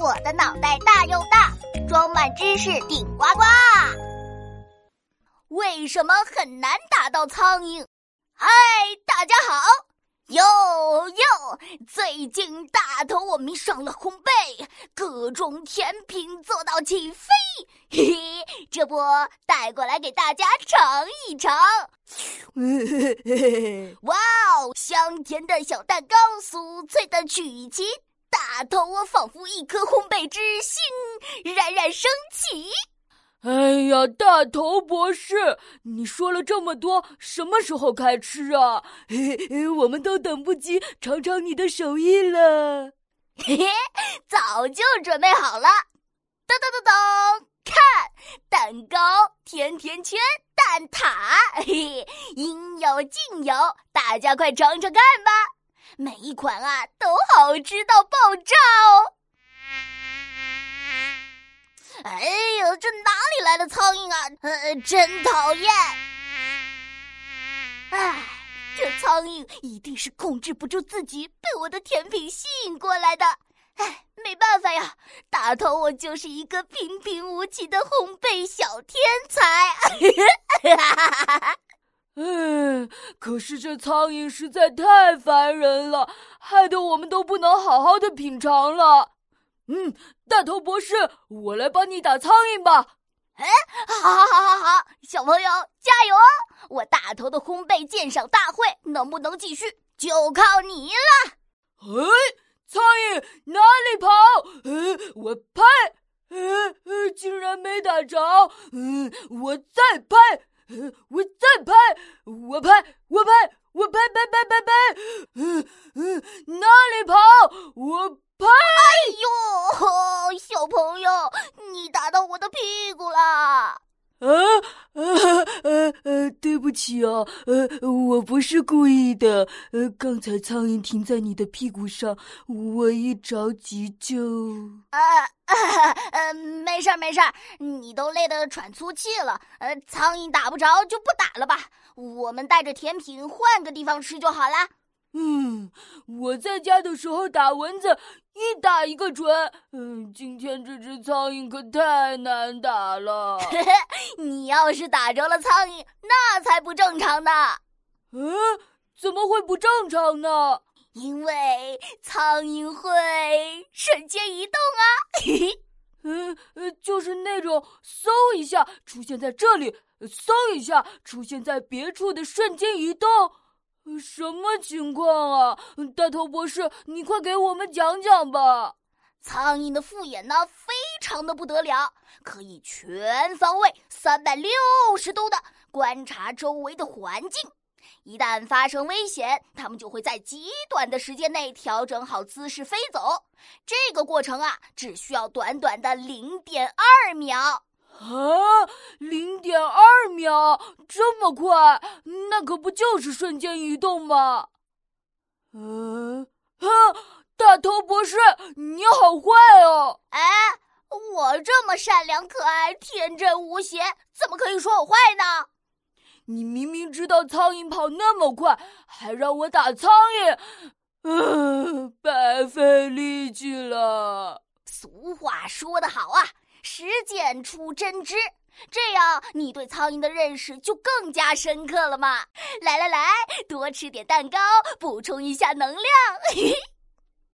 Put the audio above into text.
我的脑袋大又大，装满知识顶呱呱。为什么很难打到苍蝇？嗨，大家好！哟哟，最近大头我迷上了烘焙，各种甜品做到起飞。嘿嘿，这不带过来给大家尝一尝。哇哦，香甜的小蛋糕，酥脆的曲奇。大头，我仿佛一颗烘焙之星，冉冉升起。哎呀，大头博士，你说了这么多，什么时候开吃啊？嘿嘿，我们都等不及尝尝你的手艺了。嘿嘿，早就准备好了。噔噔噔噔，看，蛋糕、甜甜圈、蛋挞，嘿嘿，应有尽有，大家快尝尝看吧。每一款啊都好吃到爆炸哦！哎呦，这哪里来的苍蝇啊？呃，真讨厌！哎，这苍蝇一定是控制不住自己，被我的甜品吸引过来的。哎，没办法呀，大头我就是一个平平无奇的烘焙小天才。哈哈哈哈嗯，可是这苍蝇实在太烦人了，害得我们都不能好好的品尝了。嗯，大头博士，我来帮你打苍蝇吧。哎，好，好，好，好，好，小朋友加油哦！我大头的烘焙鉴赏大会能不能继续，就靠你了。哎，苍蝇哪里跑？哎，我拍，呃呃，竟然没打着。嗯，我再拍。我再拍，我拍，我拍，我拍拍拍拍拍，嗯嗯，哪里跑？我拍！哎呦，小朋友，你打到我的屁股了！啊对不起啊，呃，我不是故意的，呃，刚才苍蝇停在你的屁股上，我一着急就……啊呃，没事儿没事儿，你都累得喘粗气了，呃，苍蝇打不着就不打了吧，我们带着甜品换个地方吃就好啦。嗯，我在家的时候打蚊子一打一个准。嗯，今天这只苍蝇可太难打了。你要是打着了苍蝇，那才不正常的。嗯，怎么会不正常呢？因为苍蝇会瞬间移动啊。嗯呃，就是那种嗖一下出现在这里，嗖一下出现在别处的瞬间移动。什么情况啊，大头博士，你快给我们讲讲吧。苍蝇的复眼呢，非常的不得了，可以全方位、三百六十度的观察周围的环境。一旦发生危险，它们就会在极短的时间内调整好姿势飞走。这个过程啊，只需要短短的零点二秒。啊，零点二秒，这么快？那可不就是瞬间移动吗？嗯，啊，大头博士，你好坏哦！哎，我这么善良、可爱、天真无邪，怎么可以说我坏呢？你明明知道苍蝇跑那么快，还让我打苍蝇，嗯，白费力气了。俗话说得好啊。实践出真知，这样你对苍蝇的认识就更加深刻了嘛！来来来，多吃点蛋糕，补充一下能量。